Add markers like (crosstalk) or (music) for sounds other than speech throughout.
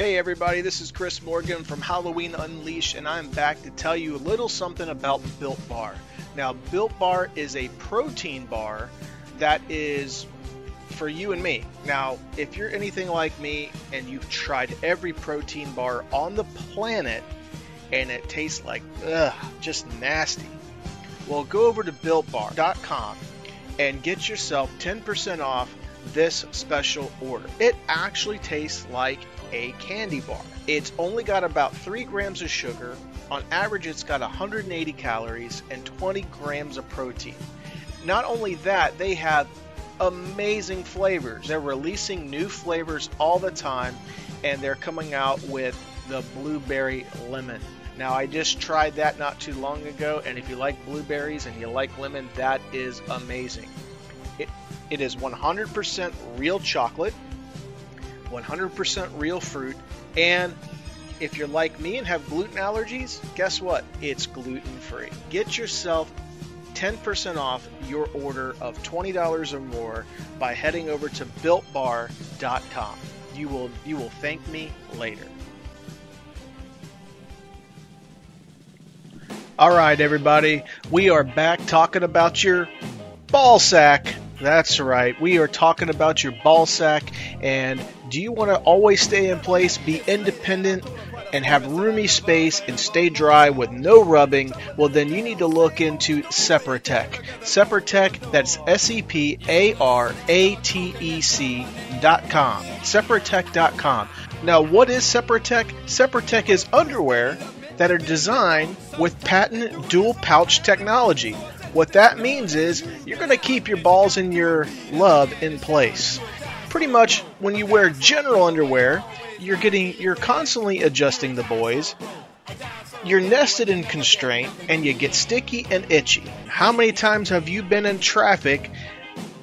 Hey everybody, this is Chris Morgan from Halloween Unleashed, and I'm back to tell you a little something about Built Bar. Now, Built Bar is a protein bar that is for you and me. Now, if you're anything like me and you've tried every protein bar on the planet and it tastes like, ugh, just nasty, well, go over to BuiltBar.com and get yourself 10% off this special order. It actually tastes like a candy bar. It's only got about 3 grams of sugar. On average, it's got 180 calories and 20 grams of protein. Not only that, they have amazing flavors. They're releasing new flavors all the time, and they're coming out with the blueberry lemon. Now, I just tried that not too long ago, and if you like blueberries and you like lemon, that is amazing. It, it is 100% real chocolate, 100% real fruit, and if you're like me and have gluten allergies, guess what? It's gluten free. Get yourself 10% off your order of $20 or more by heading over to builtbar.com. You will you will thank me later. All right, everybody, we are back talking about your ball sack. That's right. We are talking about your ball sack. And do you want to always stay in place, be independent, and have roomy space and stay dry with no rubbing? Well, then you need to look into Separatec. Separatec, that's S E P A R A T E C dot com. Separatec.com. Now, what is Separatec? Separatec is underwear that are designed with patent dual pouch technology. What that means is you're going to keep your balls and your love in place. Pretty much when you wear general underwear, you're getting you're constantly adjusting the boys. You're nested in constraint and you get sticky and itchy. How many times have you been in traffic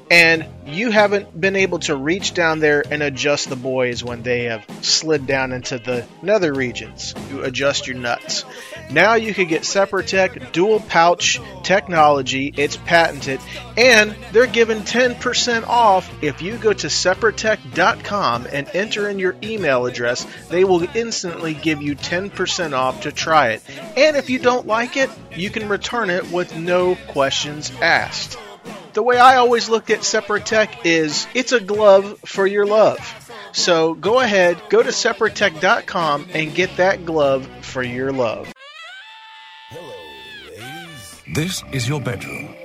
and you haven't been able to reach down there and adjust the boys when they have slid down into the nether regions. You adjust your nuts. Now you can get Separatec dual pouch technology. It's patented, and they're giving 10% off if you go to Separatec.com and enter in your email address. They will instantly give you 10% off to try it. And if you don't like it, you can return it with no questions asked the way I always look at Separatec is it's a glove for your love. So go ahead, go to Separatec.com and get that glove for your love. Hello, ladies. This is your bedroom.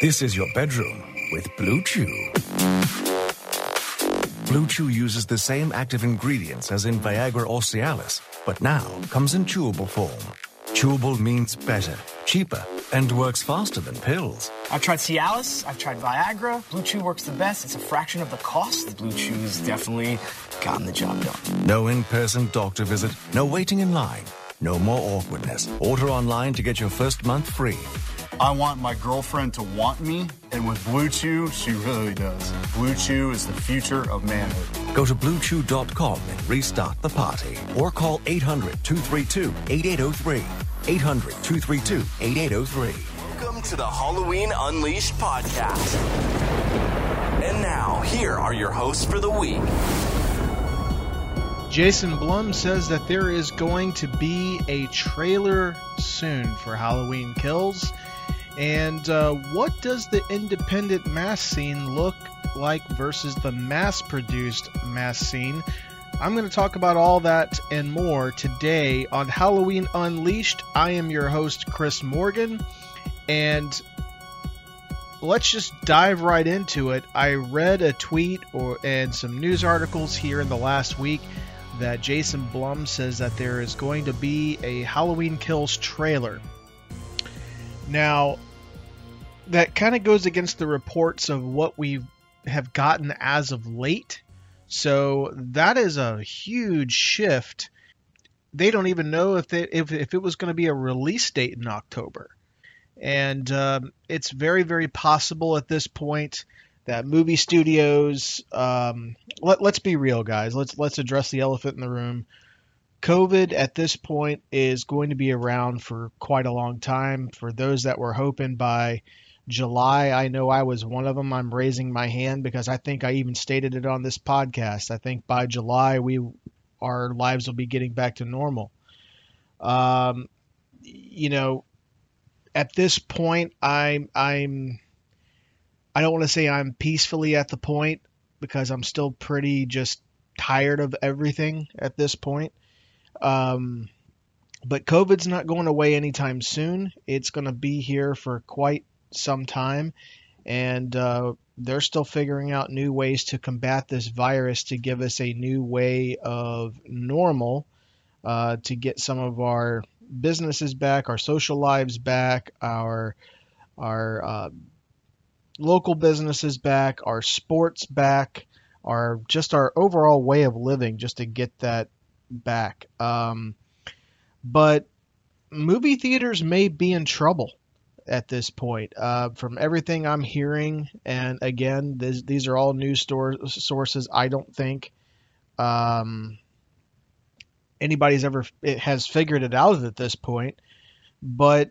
This is your bedroom with Blue Chew. Blue Chew uses the same active ingredients as in Viagra or Cialis, but now comes in chewable form. Chewable means better, cheaper, and works faster than pills. I've tried Cialis, I've tried Viagra. Blue Chew works the best. It's a fraction of the cost. Blue Chew's definitely gotten the job done. No in person doctor visit, no waiting in line, no more awkwardness. Order online to get your first month free. I want my girlfriend to want me, and with Blue Chew, she really does. Blue Chew is the future of manhood. Go to bluechew.com and restart the party. Or call 800 232 8803. 800 232 8803. Welcome to the Halloween Unleashed podcast. And now, here are your hosts for the week. Jason Blum says that there is going to be a trailer soon for Halloween Kills. And uh, what does the independent mass scene look like versus the mass produced mass scene? I'm going to talk about all that and more today on Halloween Unleashed. I am your host, Chris Morgan, and let's just dive right into it. I read a tweet or and some news articles here in the last week that Jason Blum says that there is going to be a Halloween Kills trailer. Now, that kind of goes against the reports of what we have gotten as of late. So that is a huge shift. They don't even know if they, if, if it was going to be a release date in October, and um, it's very very possible at this point that movie studios. Um, let, let's be real, guys. Let's let's address the elephant in the room. COVID at this point is going to be around for quite a long time. For those that were hoping by July, I know I was one of them. I'm raising my hand because I think I even stated it on this podcast. I think by July we our lives will be getting back to normal. Um, you know, at this point, I'm I'm I don't want to say I'm peacefully at the point because I'm still pretty just tired of everything at this point. Um, but COVID's not going away anytime soon. It's going to be here for quite some time, and uh, they're still figuring out new ways to combat this virus to give us a new way of normal, uh, to get some of our businesses back, our social lives back, our our uh, local businesses back, our sports back, our just our overall way of living, just to get that back. Um, but movie theaters may be in trouble at this point. Uh, from everything I'm hearing, and again, this, these are all news store, sources. I don't think um, anybody's ever has figured it out at this point. But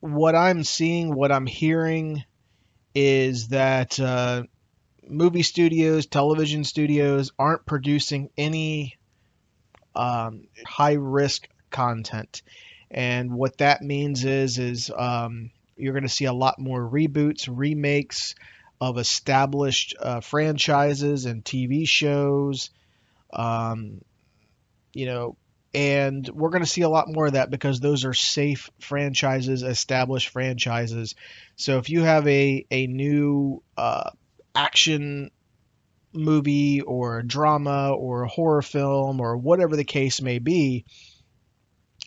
what I'm seeing, what I'm hearing, is that uh, movie studios, television studios aren't producing any um, high risk content. And what that means is is um, you're going to see a lot more reboots, remakes of established uh, franchises and TV shows. Um, you know, and we're going to see a lot more of that because those are safe franchises, established franchises. So if you have a a new uh, action movie or drama or a horror film or whatever the case may be,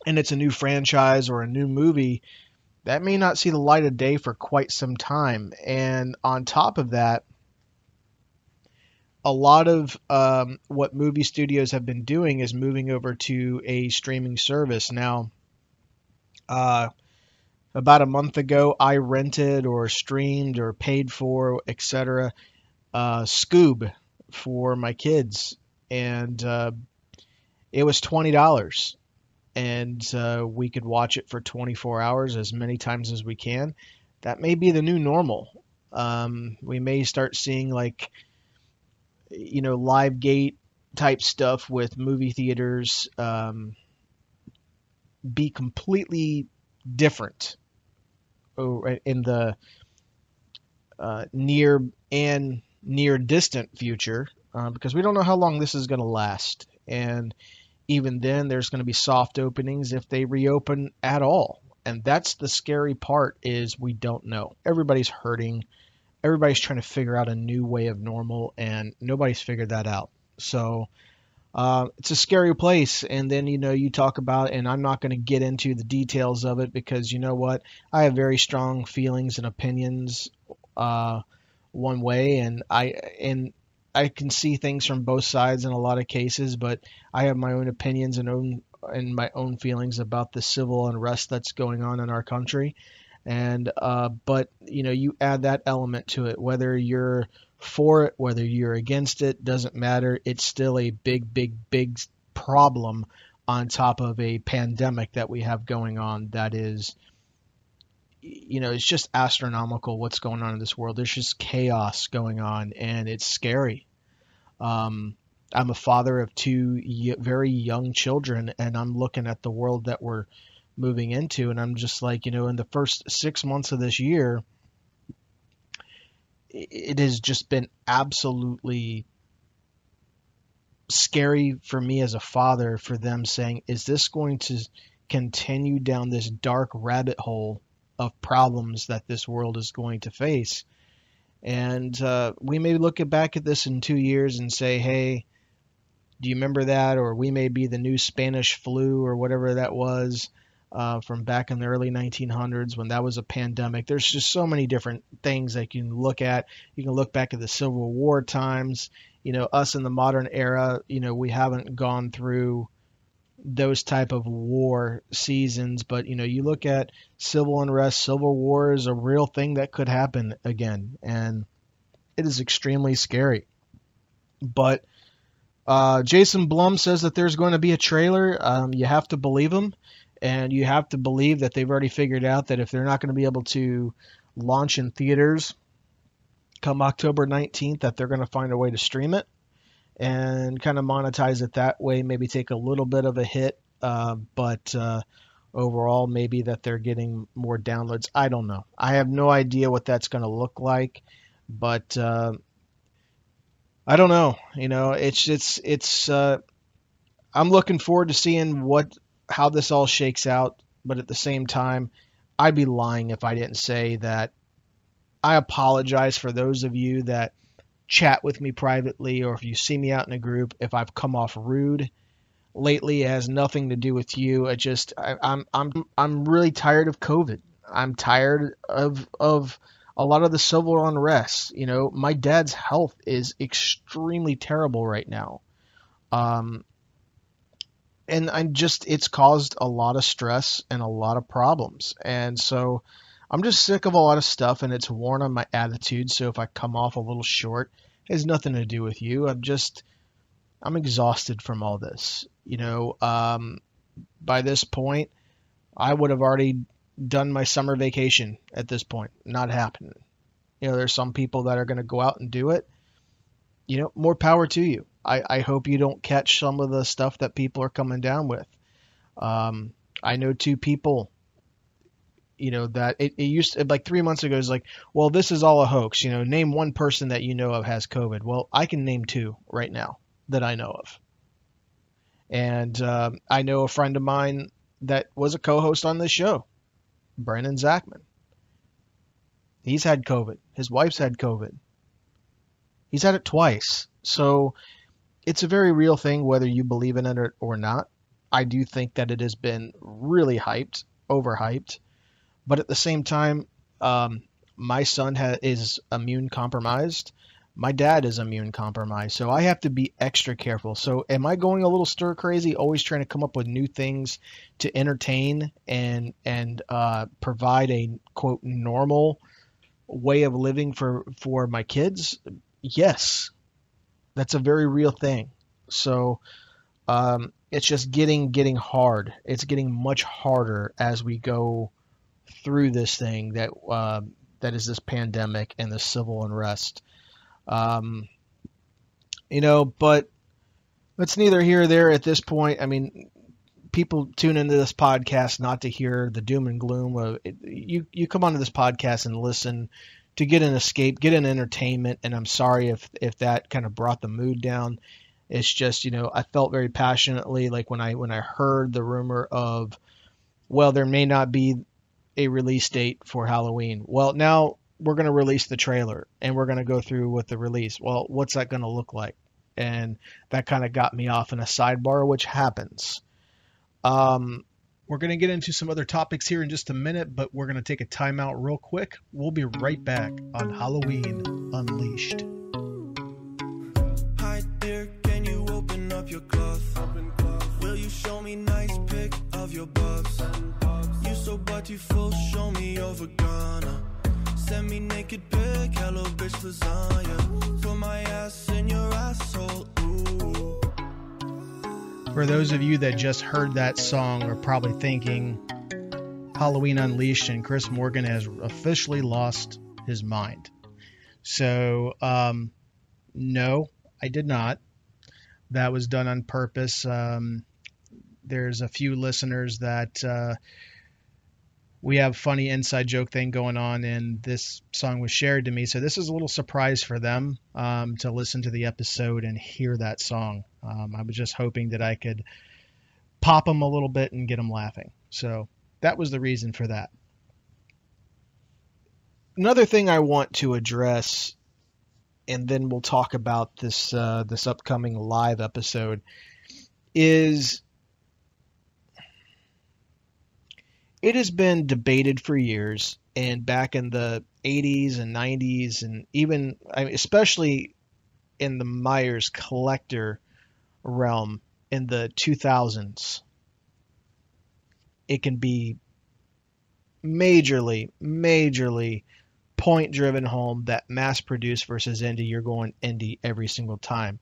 and it's a new franchise or a new movie, that may not see the light of day for quite some time. And on top of that, a lot of um, what movie studios have been doing is moving over to a streaming service. Now, uh, about a month ago, I rented or streamed or paid for, etc., uh, Scoob for my kids, and uh, it was twenty dollars, and uh, we could watch it for twenty four hours as many times as we can. That may be the new normal. Um, we may start seeing like, you know, live gate type stuff with movie theaters um, be completely different oh, in the uh, near and near distant future uh, because we don't know how long this is going to last. And even then, there's going to be soft openings if they reopen at all. And that's the scary part is we don't know. Everybody's hurting. Everybody's trying to figure out a new way of normal, and nobody's figured that out. So uh, it's a scary place. And then, you know, you talk about, and I'm not going to get into the details of it because you know what? I have very strong feelings and opinions uh, one way, and I and I can see things from both sides in a lot of cases, but I have my own opinions and own and my own feelings about the civil unrest that's going on in our country. And uh, but you know, you add that element to it, whether you're for it, whether you're against it, doesn't matter. It's still a big, big, big problem on top of a pandemic that we have going on that is you know, it's just astronomical what's going on in this world. There's just chaos going on, and it's scary. Um, I'm a father of two very young children, and I'm looking at the world that we're moving into, and I'm just like, you know, in the first six months of this year, it has just been absolutely scary for me as a father for them saying, is this going to continue down this dark rabbit hole of problems that this world is going to face. And uh, we may look back at this in two years and say, hey, do you remember that? Or we may be the new Spanish flu or whatever that was uh, from back in the early 1900s when that was a pandemic. There's just so many different things that you can look at. You can look back at the Civil War times. You know, us in the modern era, you know, we haven't gone through those type of war seasons but you know you look at civil unrest civil war is a real thing that could happen again and it is extremely scary but uh, jason blum says that there's going to be a trailer um, you have to believe him and you have to believe that they've already figured out that if they're not going to be able to launch in theaters come october 19th that they're going to find a way to stream it and kind of monetize it that way. Maybe take a little bit of a hit, uh, but uh, overall, maybe that they're getting more downloads. I don't know. I have no idea what that's going to look like, but uh, I don't know. You know, it's it's it's. Uh, I'm looking forward to seeing what how this all shakes out, but at the same time, I'd be lying if I didn't say that I apologize for those of you that chat with me privately or if you see me out in a group if I've come off rude. Lately it has nothing to do with you. I just I, I'm I'm I'm really tired of COVID. I'm tired of of a lot of the civil unrest. You know my dad's health is extremely terrible right now. Um and I'm just it's caused a lot of stress and a lot of problems and so I'm just sick of a lot of stuff and it's worn on my attitude. So if I come off a little short, it has nothing to do with you. I'm just, I'm exhausted from all this. You know, um, by this point, I would have already done my summer vacation at this point. Not happening. You know, there's some people that are going to go out and do it. You know, more power to you. I, I hope you don't catch some of the stuff that people are coming down with. Um, I know two people you know that it, it used to, like three months ago is like well this is all a hoax you know name one person that you know of has covid. Well i can name two right now that i know of. And uh, i know a friend of mine that was a co-host on this show brandon zachman. He's had covid. His wife's had covid. He's had it twice. So it's a very real thing whether you believe in it or, not i do think that it has been really hyped overhyped but at the same time, um, my son ha- is immune compromised. My dad is immune compromised, so I have to be extra careful. So, am I going a little stir crazy, always trying to come up with new things to entertain and and uh, provide a quote normal way of living for for my kids? Yes, that's a very real thing. So, um, it's just getting getting hard. It's getting much harder as we go through this thing that uh, that is this pandemic and the civil unrest. Um, you know, but it's neither here or there at this point. I mean, people tune into this podcast not to hear the doom and gloom. Of it. You you come onto this podcast and listen to get an escape, get an entertainment. And I'm sorry if if that kind of brought the mood down. It's just you know I felt very passionately like when I when I heard the rumor of well there may not be a release date for Halloween. Well, now we're going to release the trailer and we're going to go through with the release. Well, what's that going to look like? And that kind of got me off in a sidebar, which happens. Um, we're going to get into some other topics here in just a minute, but we're going to take a timeout real quick. We'll be right back on Halloween Unleashed. Hi there, can you open up your? Will you show me nice pic of your buffs? You so show me your vagina. Send me naked pic, hello bitch lasagna. Put my ass in your asshole. For those of you that just heard that song are probably thinking Halloween Unleashed and Chris Morgan has officially lost his mind. So, um, no, I did not. That was done on purpose. Um, there's a few listeners that uh, we have funny inside joke thing going on, and this song was shared to me. So this is a little surprise for them um, to listen to the episode and hear that song. Um, I was just hoping that I could pop them a little bit and get them laughing. So that was the reason for that. Another thing I want to address, and then we'll talk about this uh, this upcoming live episode, is it has been debated for years, and back in the 80s and 90s, and even especially in the Myers collector realm in the 2000s, it can be majorly, majorly point driven home that mass produced versus indie. You're going indie every single time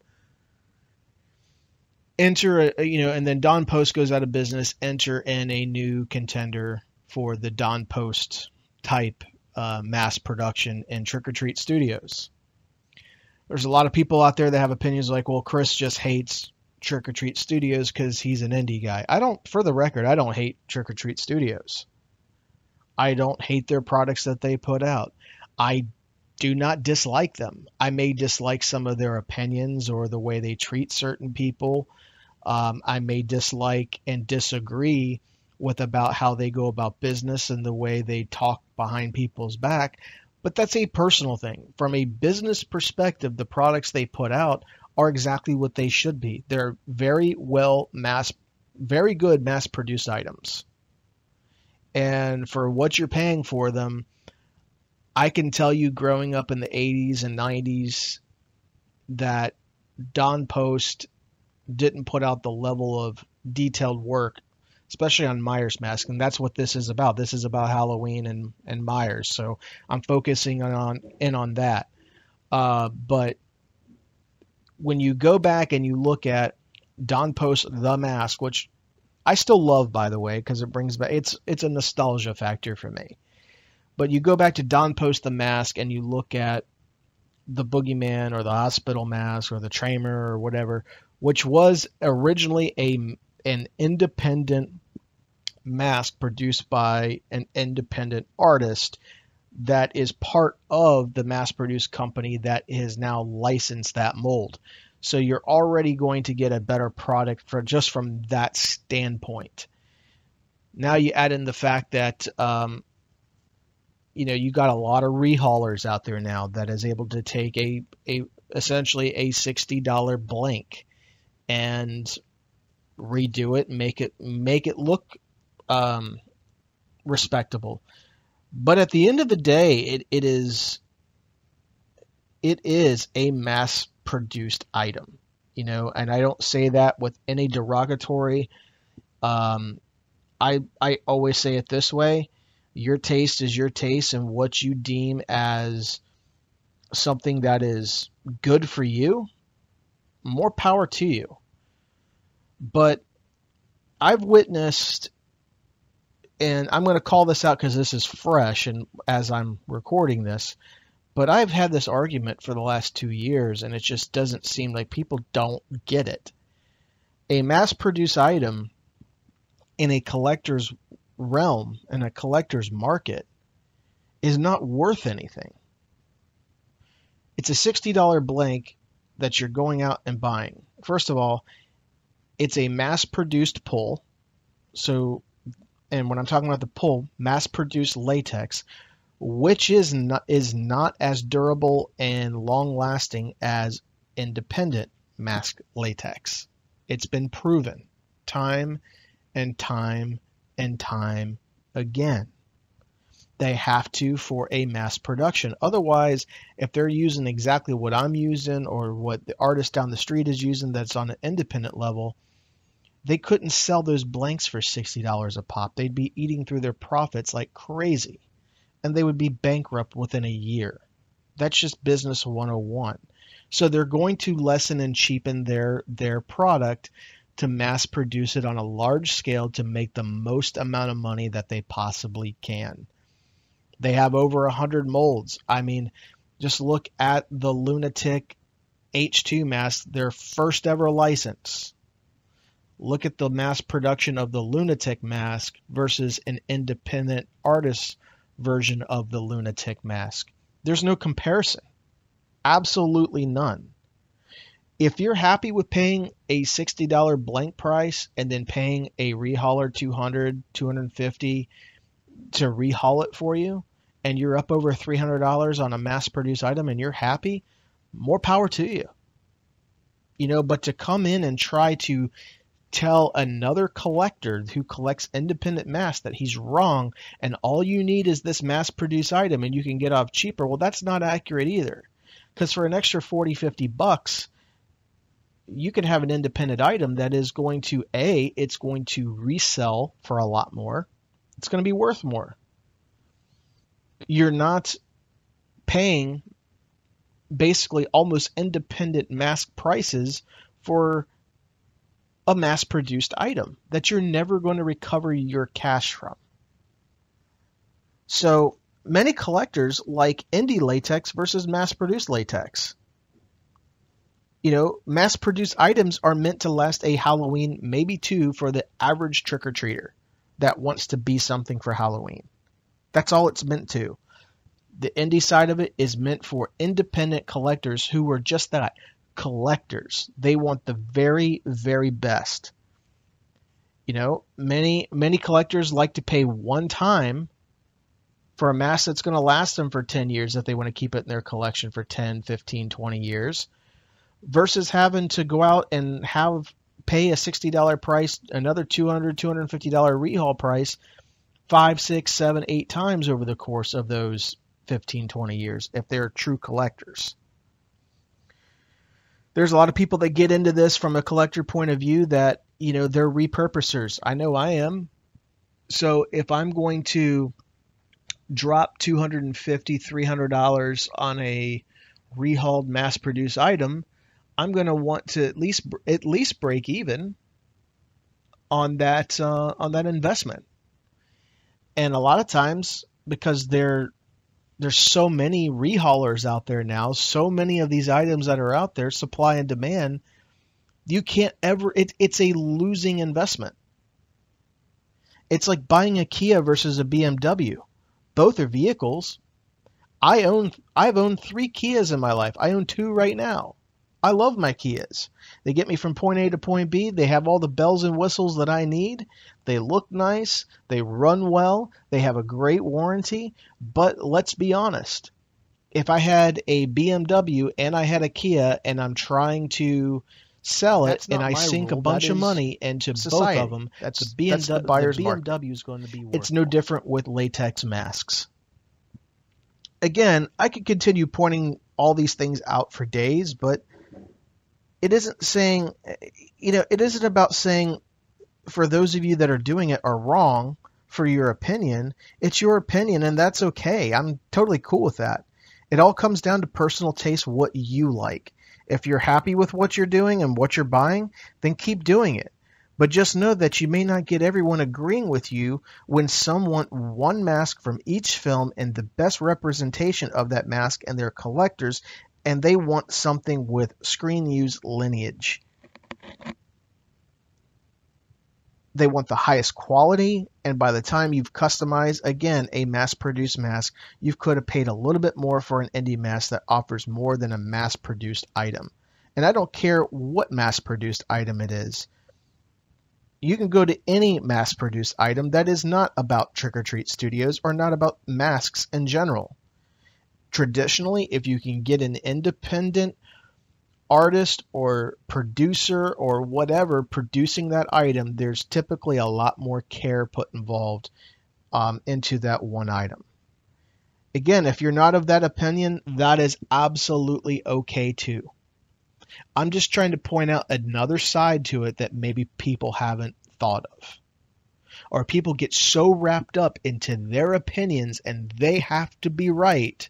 enter a, you know, and then Don Post goes out of business. Enter in a new contender for the Don Post type uh, mass production in Trick or Treat Studios. There's a lot of people out there that have opinions like, well, Chris just hates Trick or Treat Studios because he's an indie guy. I don't, for the record, I don't hate Trick or Treat Studios. I don't hate their products that they put out. I do not dislike them. I may dislike some of their opinions or the way they treat certain people. Um, I may dislike and disagree with about how they go about business and the way they talk behind people's back. But that's a personal thing. From a business perspective, the products they put out are exactly what they should be. They're very well mass, very good mass produced items. And for what you're paying for them, I can tell you growing up in the 80s and 90s that Don Post didn't put out the level of detailed work especially on Myers mask, and that's what this is about. This is about Halloween and and Myers, so I'm focusing on in on that. Uh, but when you go back and you look at Don Post The Mask, which I still love, by the way, because it brings back it's it's a nostalgia factor for me. But you go back to Don Post The Mask and you look at the Boogeyman or the Hospital Mask or the tramer or whatever, which was originally a an independent mask produced by an independent artist that is part of the mass produced company that is now licensed that mold. So you're already going to get a better product for just from that standpoint. Now you add in the fact that um, you know you got a lot of rehaulers out there now that is able to take a a essentially a sixty dollar blank and redo it, make it make it look um, respectable. But at the end of the day, it, it is it is a mass produced item, you know, and I don't say that with any derogatory. Um, I I always say it this way: your taste is your taste, and what you deem as something that is good for you, more power to you. But I've witnessed and I'm going to call this out because this is fresh and as I'm recording this, but I've had this argument for the last two years and it just doesn't seem like people don't get it. A mass produced item in a collector's realm, in a collector's market, is not worth anything. It's a $60 blank that you're going out and buying. First of all, it's a mass produced pull. So and when I'm talking about the pull, mass-produced latex, which is not is not as durable and long-lasting as independent mask latex. It's been proven time and time and time again. They have to for a mass production. Otherwise, if they're using exactly what I'm using or what the artist down the street is using that's on an independent level, they couldn't sell those blanks for $60 a pop. They'd be eating through their profits like crazy, and they would be bankrupt within a year. That's just business 101. So they're going to lessen and cheapen their their product to mass produce it on a large scale to make the most amount of money that they possibly can. They have over 100 molds. I mean, just look at the Lunatic H2 mask, their first ever license look at the mass production of the lunatic mask versus an independent artist version of the lunatic mask. There's no comparison. Absolutely none. If you're happy with paying a $60 blank price and then paying a rehauler 200, 250 to rehaul it for you and you're up over $300 on a mass produced item and you're happy, more power to you. You know, but to come in and try to tell another collector who collects independent masks that he's wrong and all you need is this mass produced item and you can get off cheaper. Well that's not accurate either because for an extra 40 50 bucks you can have an independent item that is going to a it's going to resell for a lot more. It's going to be worth more. You're not paying basically almost independent mask prices for a mass produced item that you're never going to recover your cash from. So many collectors like indie latex versus mass produced latex. You know, mass produced items are meant to last a Halloween, maybe two, for the average trick or treater that wants to be something for Halloween. That's all it's meant to. The indie side of it is meant for independent collectors who are just that collectors. They want the very, very best. You know, many many collectors like to pay one time for a mask that's going to last them for 10 years if they want to keep it in their collection for 10, 15, 20 years versus having to go out and have pay a $60 price, another $200, $250 rehaul price five, six, seven, eight times over the course of those 15, 20 years if they're true collectors. There's a lot of people that get into this from a collector point of view that, you know, they're repurposers. I know I am. So if I'm going to drop $250, $300 on a rehauled mass produced item, I'm going to want to at least at least break even on that uh, on that investment. And a lot of times because there there's so many rehaulers out there now, so many of these items that are out there, supply and demand, you can't ever it, it's a losing investment. It's like buying a Kia versus a BMW. Both are vehicles. I own I've owned 3 Kias in my life. I own 2 right now. I love my Kias. They get me from point A to point B. They have all the bells and whistles that I need. They look nice. They run well. They have a great warranty. But let's be honest. If I had a BMW and I had a Kia and I'm trying to sell it That's and I sink a bunch That of money into society. both of them, That's- the BMW, that's the buyer's the market. BMW is going to be worth It's no different with latex masks. Again, I could continue pointing all these things out for days, but it isn't saying, you know, it isn't about saying for those of you that are doing it are wrong for your opinion. It's your opinion, and that's okay. I'm totally cool with that. It all comes down to personal taste, what you like. If you're happy with what you're doing and what you're buying, then keep doing it. But just know that you may not get everyone agreeing with you when some want one mask from each film and the best representation of that mask and they're collectors and they want something with screen use lineage. They want the highest quality, and by the time you've customized again a mass produced mask, you could have paid a little bit more for an indie mask that offers more than a mass produced item. And I don't care what mass produced item it is. You can go to any mass produced item that is not about Trick or Treat Studios or not about masks in general traditionally, if you can get an independent artist or producer or whatever producing that item, there's typically a lot more care put involved um, into that one item. Again, if you're not of that opinion, that is absolutely okay too. I'm just trying to point out another side to it that maybe people haven't thought of. Or people get so wrapped up into their opinions and they have to be right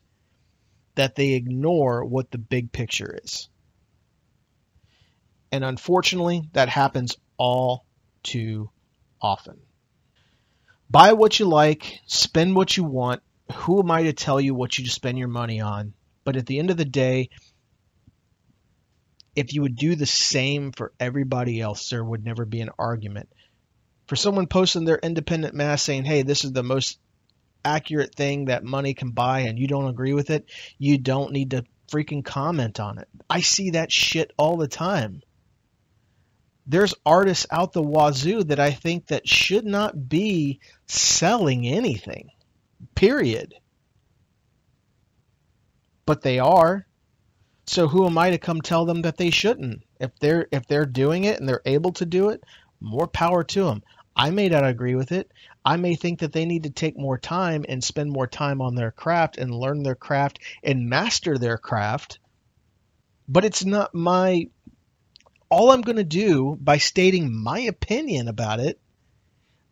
that they ignore what the big picture is. And unfortunately, that happens all too often. Buy what you like, spend what you want. Who am I to tell you what you spend your money on? But at the end of the day, if you would do the same for everybody else, there would never be an argument. For someone posting their independent mask saying, hey, this is the most accurate thing that money can buy and you don't agree with it, you don't need to freaking comment on it. I see that shit all the time. There's artists out the wazoo that I think that should not be selling anything. Period. But they are. So who am I to come tell them that they shouldn't? If they're if they're doing it and they're able to do it, more power to them. I may not agree with it. I may think that they need to take more time and spend more time on their craft and learn their craft and master their craft. But it's not my. All I'm going to do by stating my opinion about it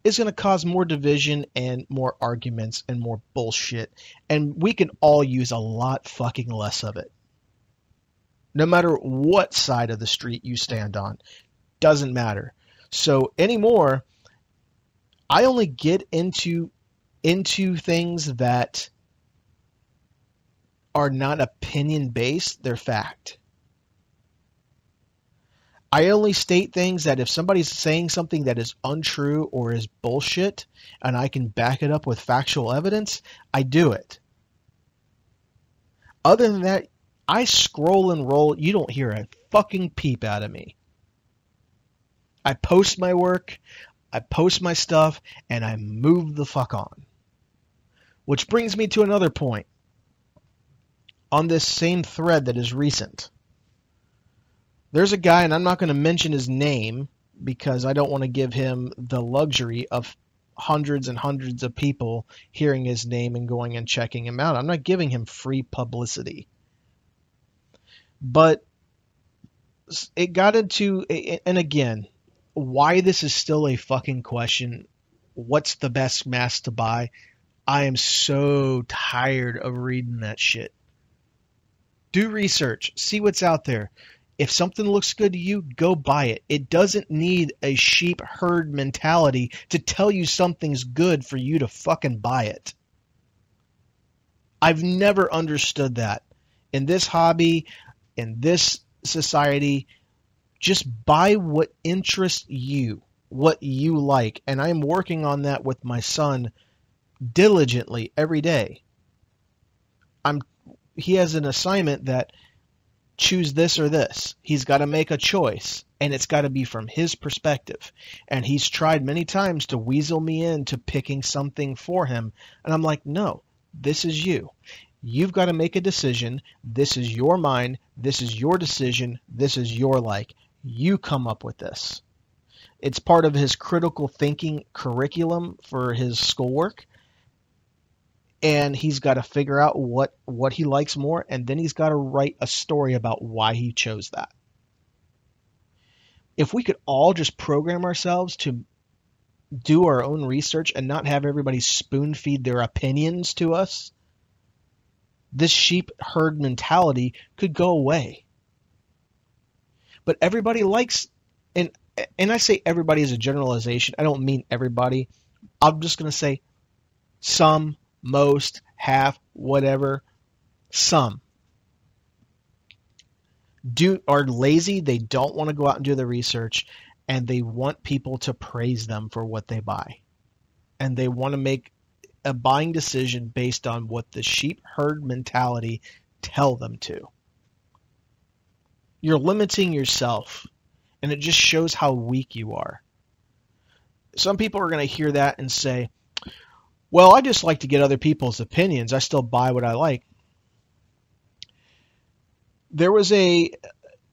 is going to cause more division and more arguments and more bullshit. And we can all use a lot fucking less of it. No matter what side of the street you stand on, doesn't matter. So anymore, I only get into into things that are not opinion based, they're fact. I only state things that if somebody's saying something that is untrue or is bullshit and I can back it up with factual evidence, I do it. Other than that, I scroll and roll. You don't hear a fucking peep out of me. I post my work, I post my stuff, and I move the fuck on. Which brings me to another point. On this same thread that is recent, there's a guy, and I'm not going to mention his name because I don't want to give him the luxury of hundreds and hundreds of people hearing his name and going and checking him out. I'm not giving him free publicity. But it got into, and again, why this is still a fucking question. What's the best mask to buy? I am so tired of reading that shit. Do research, see what's out there. If something looks good to you, go buy it. It doesn't need a sheep herd mentality to tell you something's good for you to fucking buy it. I've never understood that. In this hobby, in this society, just buy what interests you, what you like. And I'm working on that with my son diligently every day. I'm he has an assignment that choose this or this. He's got to make a choice, and it's got to be from his perspective. And he's tried many times to weasel me into picking something for him. And I'm like, no, this is you. You've got to make a decision. This is your mind. This is your decision. This is your like. You come up with this. It's part of his critical thinking curriculum for his schoolwork and he's got to figure out what what he likes more and then he's got to write a story about why he chose that. If we could all just program ourselves to do our own research and not have everybody spoon feed their opinions to us this sheep herd mentality could go away. But everybody likes and and I say everybody is a generalization I don't mean everybody. I'm just going to say some most, half, whatever, some do are lazy, they don't want to go out and do the research and they want people to praise them for what they buy. And they want to make a buying decision based on what the sheep herd mentality tell them to. You're limiting yourself and it just shows how weak you are. Some people are going to hear that and say, well, I just like to get other people's opinions. I still buy what I like. There was a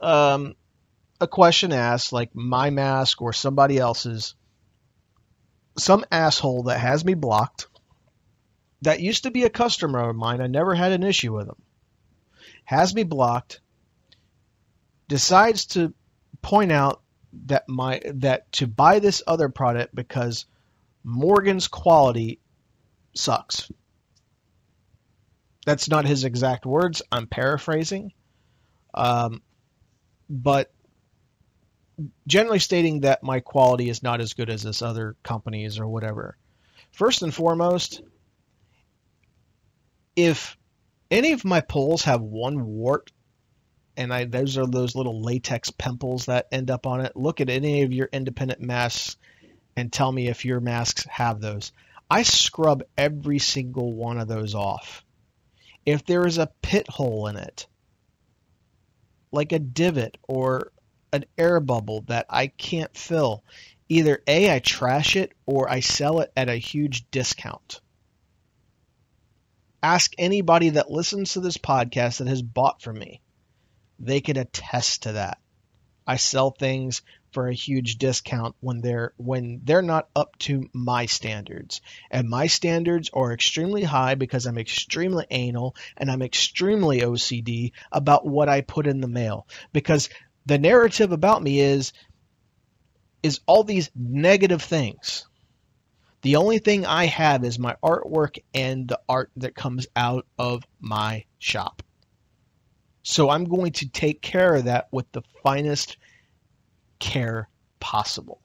um, a question asked, like my mask or somebody else's. Some asshole that has me blocked. That used to be a customer of mine. I never had an issue with him. Has me blocked. Decides to point out that my that to buy this other product because Morgan's quality sucks. That's not his exact words. I'm paraphrasing. Um, but generally stating that my quality is not as good as this other company's or whatever. First and foremost, if any of my poles have one wart, and I, those are those little latex pimples that end up on it, look at any of your independent masks and tell me if your masks have those. I scrub every single one of those off. If there is a pit hole in it, like a divot or an air bubble that I can't fill, either A, I trash it or I sell it at a huge discount. Ask anybody that listens to this podcast that has bought from me. They could attest to that. I sell things for a huge discount when they're when they're not up to my standards. And my standards are extremely high because I'm extremely anal and I'm extremely OCD about what I put in the mail because the narrative about me is is all these negative things. The only thing I have is my artwork and the art that comes out of my shop. So I'm going to take care of that with the finest care possible.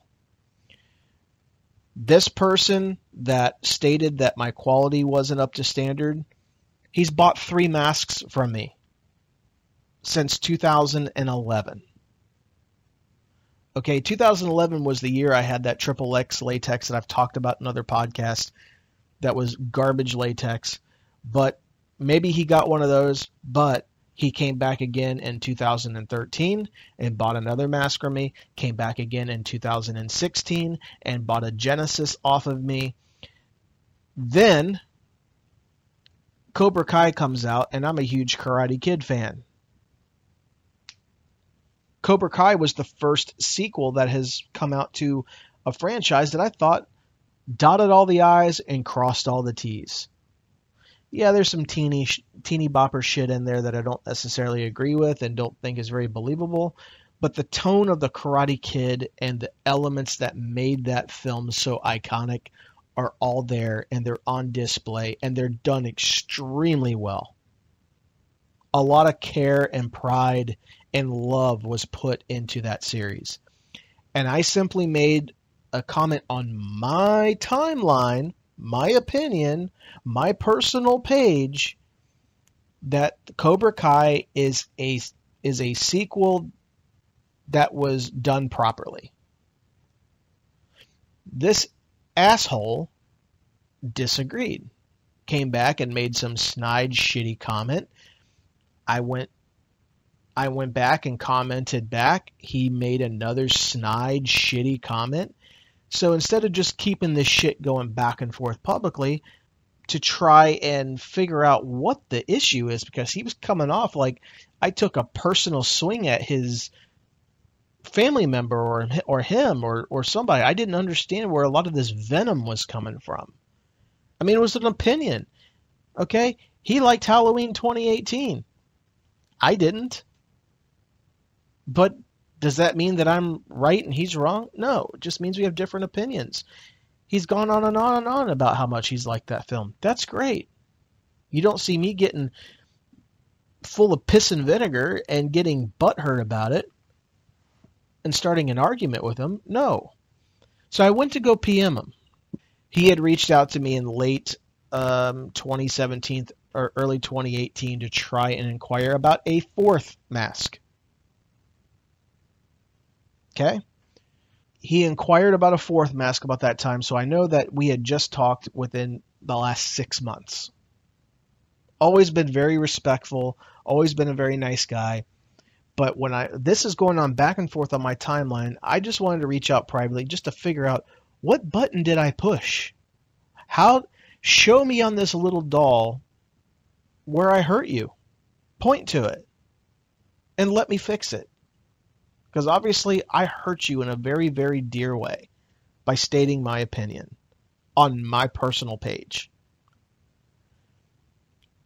This person that stated that my quality wasn't up to standard, he's bought three masks from me since 2011. Okay, 2011 was the year I had that triple X latex that I've talked about in other podcasts. That was garbage latex, but maybe he got one of those. But he came back again in 2013 and bought another mask from me. Came back again in 2016 and bought a Genesis off of me. Then Cobra Kai comes out, and I'm a huge Karate Kid fan. Cobra Kai was the first sequel that has come out to a franchise that I thought dotted all the I's and crossed all the T's. Yeah, there's some teeny teeny bopper shit in there that I don't necessarily agree with and don't think is very believable, but the tone of the Karate Kid and the elements that made that film so iconic are all there and they're on display and they're done extremely well. A lot of care and pride and love was put into that series. And I simply made a comment on my timeline, my opinion, my personal page that Cobra Kai is a is a sequel that was done properly. This asshole disagreed. Came back and made some snide shitty comment. I went I went back and commented back. He made another snide, shitty comment. So instead of just keeping this shit going back and forth publicly, to try and figure out what the issue is, because he was coming off like I took a personal swing at his family member or or him or or somebody. I didn't understand where a lot of this venom was coming from. I mean, it was an opinion. Okay, he liked Halloween 2018. I didn't. But does that mean that I'm right and he's wrong? No, it just means we have different opinions. He's gone on and on and on about how much he's liked that film. That's great. You don't see me getting full of piss and vinegar and getting butthurt about it and starting an argument with him. No. So I went to go PM him. He had reached out to me in late um, 2017 or early 2018 to try and inquire about a fourth mask. Okay. He inquired about a fourth mask about that time, so I know that we had just talked within the last six months. Always been very respectful, always been a very nice guy. But when I this is going on back and forth on my timeline, I just wanted to reach out privately just to figure out what button did I push? How show me on this little doll where I hurt you. Point to it and let me fix it. Because obviously, I hurt you in a very, very dear way by stating my opinion on my personal page.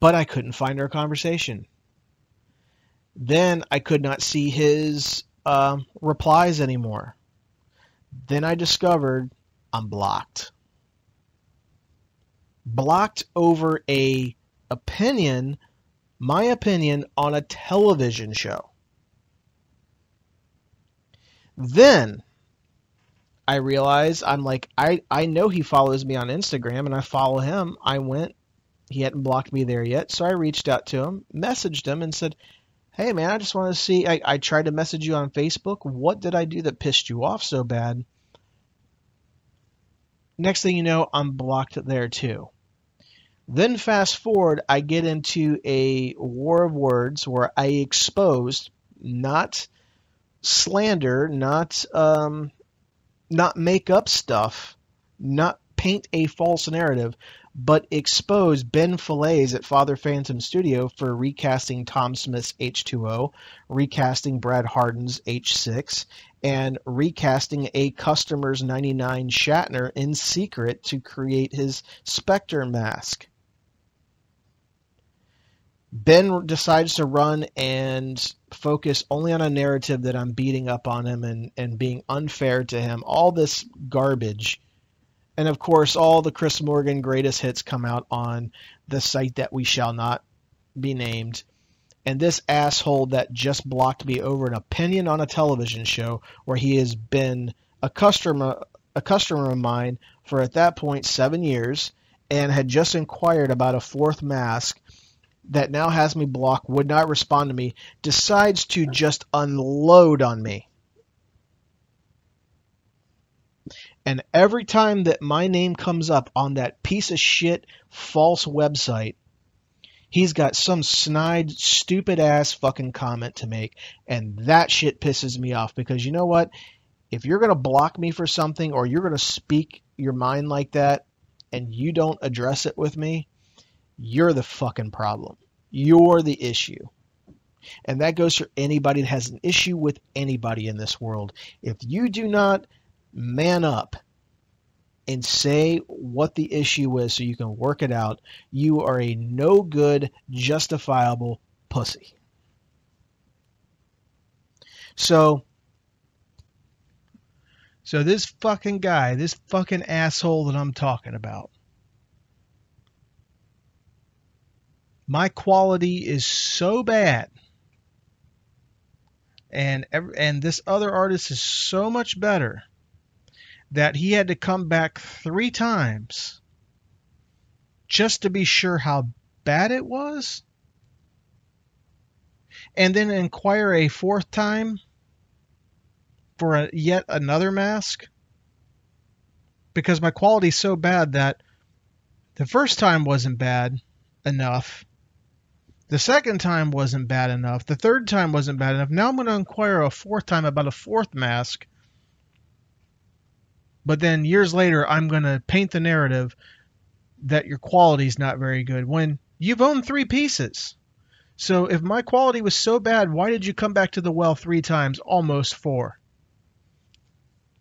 But I couldn't find our conversation. Then I could not see his uh, replies anymore. Then I discovered I'm blocked. Blocked over a opinion, my opinion on a television show. Then I realized I'm like I I know he follows me on Instagram and I follow him. I went he hadn't blocked me there yet, so I reached out to him, messaged him and said, "Hey man, I just want to see I I tried to message you on Facebook. What did I do that pissed you off so bad?" Next thing you know, I'm blocked there too. Then fast forward, I get into a war of words where I exposed not slander, not um, not make up stuff, not paint a false narrative, but expose Ben Falaise at Father Phantom Studio for recasting Tom Smith's H2O, recasting Brad Harden's H6, and recasting a customer's 99 Shatner in secret to create his Spectre mask. Ben decides to run and focus only on a narrative that I'm beating up on him and, and being unfair to him. All this garbage. And of course, all the Chris Morgan greatest hits come out on the site that we shall not be named. And this asshole that just blocked me over an opinion on a television show where he has been a customer a customer of mine for at that point seven years and had just inquired about a fourth mask that now has me blocked, would not respond to me, decides to just unload on me. And every time that my name comes up on that piece of shit false website, he's got some snide, stupid ass fucking comment to make. And that shit pisses me off because you know what? If you're going to block me for something or you're going to speak your mind like that and you don't address it with me, you're the fucking problem. You're the issue. And that goes for anybody that has an issue with anybody in this world. If you do not man up and say what the issue is so you can work it out, you are a no good, justifiable pussy. So, so this fucking guy, this fucking asshole that I'm talking about, my quality is so bad. And and this other artist is so much better that he had to come back 3 times just to be sure how bad it was and then inquire a fourth time for a, yet another mask because my quality is so bad that the first time wasn't bad enough the second time wasn't bad enough. The third time wasn't bad enough. Now I'm going to inquire a fourth time about a fourth mask. But then years later, I'm going to paint the narrative that your quality is not very good when you've owned three pieces. So if my quality was so bad, why did you come back to the well three times, almost four?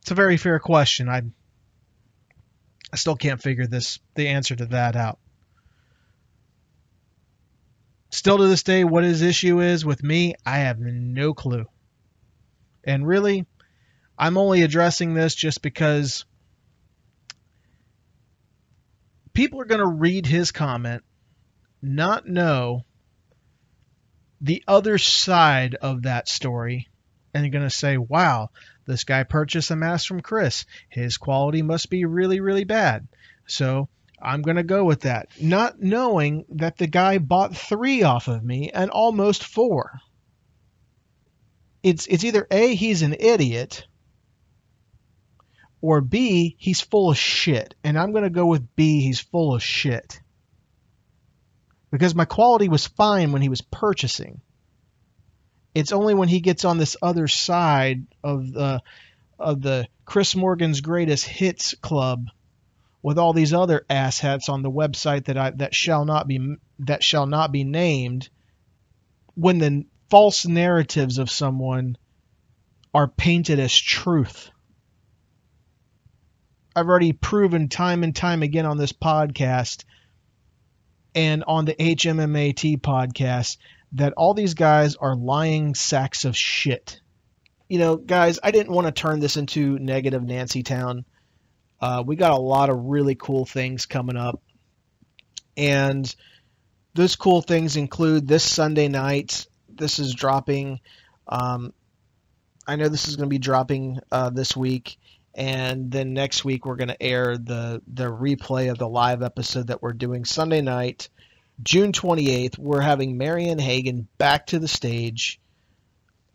It's a very fair question. I I still can't figure this the answer to that out. Still to this day, what his issue is with me, I have no clue. And really, I'm only addressing this just because people are going to read his comment, not know the other side of that story, and they're going to say, wow, this guy purchased a mask from Chris. His quality must be really, really bad. So I'm going to go with that. Not knowing that the guy bought three off of me and almost four. It's, it's either A, he's an idiot, or B, he's full of shit. And I'm going to go with B, he's full of shit. Because my quality was fine when he was purchasing. It's only when he gets on this other side of the of the Chris Morgan's greatest hits club with all these other asshats on the website that I that shall not be that shall not be named when the false narratives of someone are painted as truth. I've already proven time and time again on this podcast and on the HMMAT podcast that all these guys are lying sacks of shit. You know, guys, I didn't want to turn this into negative Nancy Town uh, we got a lot of really cool things coming up. And those cool things include this Sunday night. This is dropping. Um, I know this is going to be dropping uh, this week, and then next week we're going to air the the replay of the live episode that we're doing Sunday night, June 28th. We're having Marian Hagen back to the stage,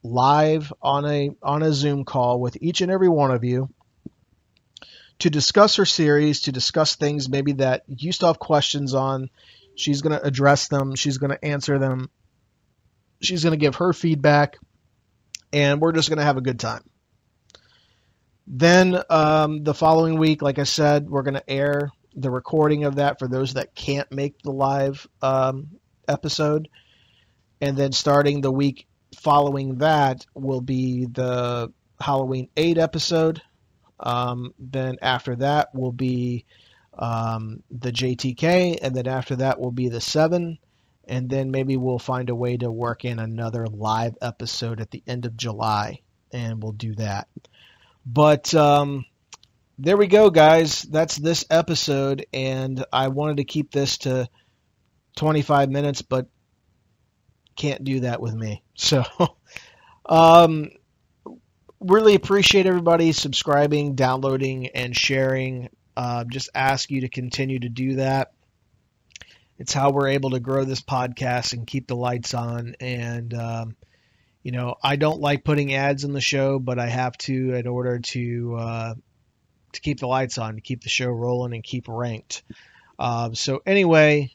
live on a on a Zoom call with each and every one of you to discuss her series, to discuss things maybe that you still have questions on. She's going to address them. She's going to answer them. She's going to give her feedback, and we're just going to have a good time. Then um, the following week, like I said, we're going to air the recording of that for those that can't make the live um, episode. And then starting the week following that will be the Halloween 8 episode um, then after that will be um, the JTK, and then after that will be the 7. And then maybe we'll find a way to work in another live episode at the end of July, and we'll do that. But um, there we go, guys. That's this episode, and I wanted to keep this to 25 minutes, but can't do that with me. So, (laughs) um, really appreciate everybody subscribing, downloading, and sharing. Uh, just ask you to continue to do that. It's how we're able to grow this podcast and keep the lights on. And, um, you know, I don't like putting ads in the show, but I have to in order to uh, to keep the lights on, to keep the show rolling, and keep ranked. Um, so anyway,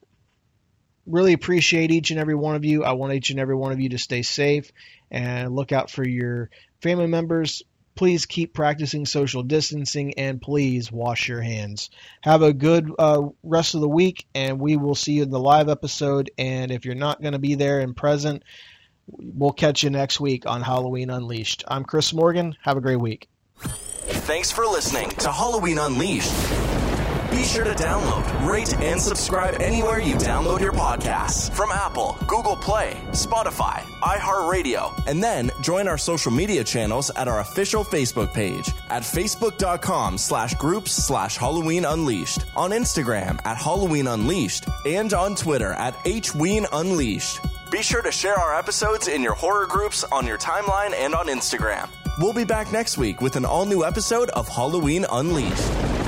really appreciate each and every one of you. I want each and every one of you to stay safe and look out for your family members. Please keep practicing social distancing and please wash your hands. Have a good uh, rest of the week, and we will see you in the live episode. And if you're not going to be there and present, we'll catch you next week on Halloween Unleashed. I'm Chris Morgan. Have a great week. Thanks for listening to Halloween Unleashed. Be sure to download, rate, and subscribe anywhere you download your podcasts from Apple, Google Play, Spotify, iHeartRadio, and then join our social media channels at our official Facebook page at facebook.com slash groups slash Halloween Unleashed, on Instagram at Halloween Unleashed, and on Twitter at HWeen Unleashed. Be sure to share our episodes in your horror groups on your timeline and on Instagram. We'll be back next week with an all new episode of Halloween Unleashed.